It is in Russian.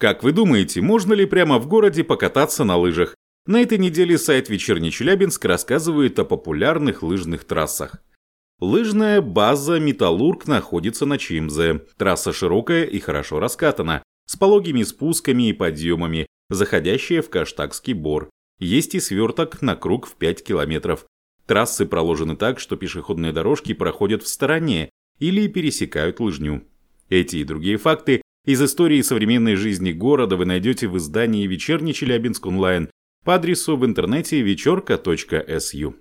Как вы думаете, можно ли прямо в городе покататься на лыжах? На этой неделе сайт «Вечерний Челябинск» рассказывает о популярных лыжных трассах. Лыжная база «Металлург» находится на Чимзе. Трасса широкая и хорошо раскатана, с пологими спусками и подъемами, заходящая в Каштакский бор. Есть и сверток на круг в 5 километров. Трассы проложены так, что пешеходные дорожки проходят в стороне или пересекают лыжню. Эти и другие факты из истории современной жизни города вы найдете в издании «Вечерний Челябинск онлайн» по адресу в интернете вечерка.су.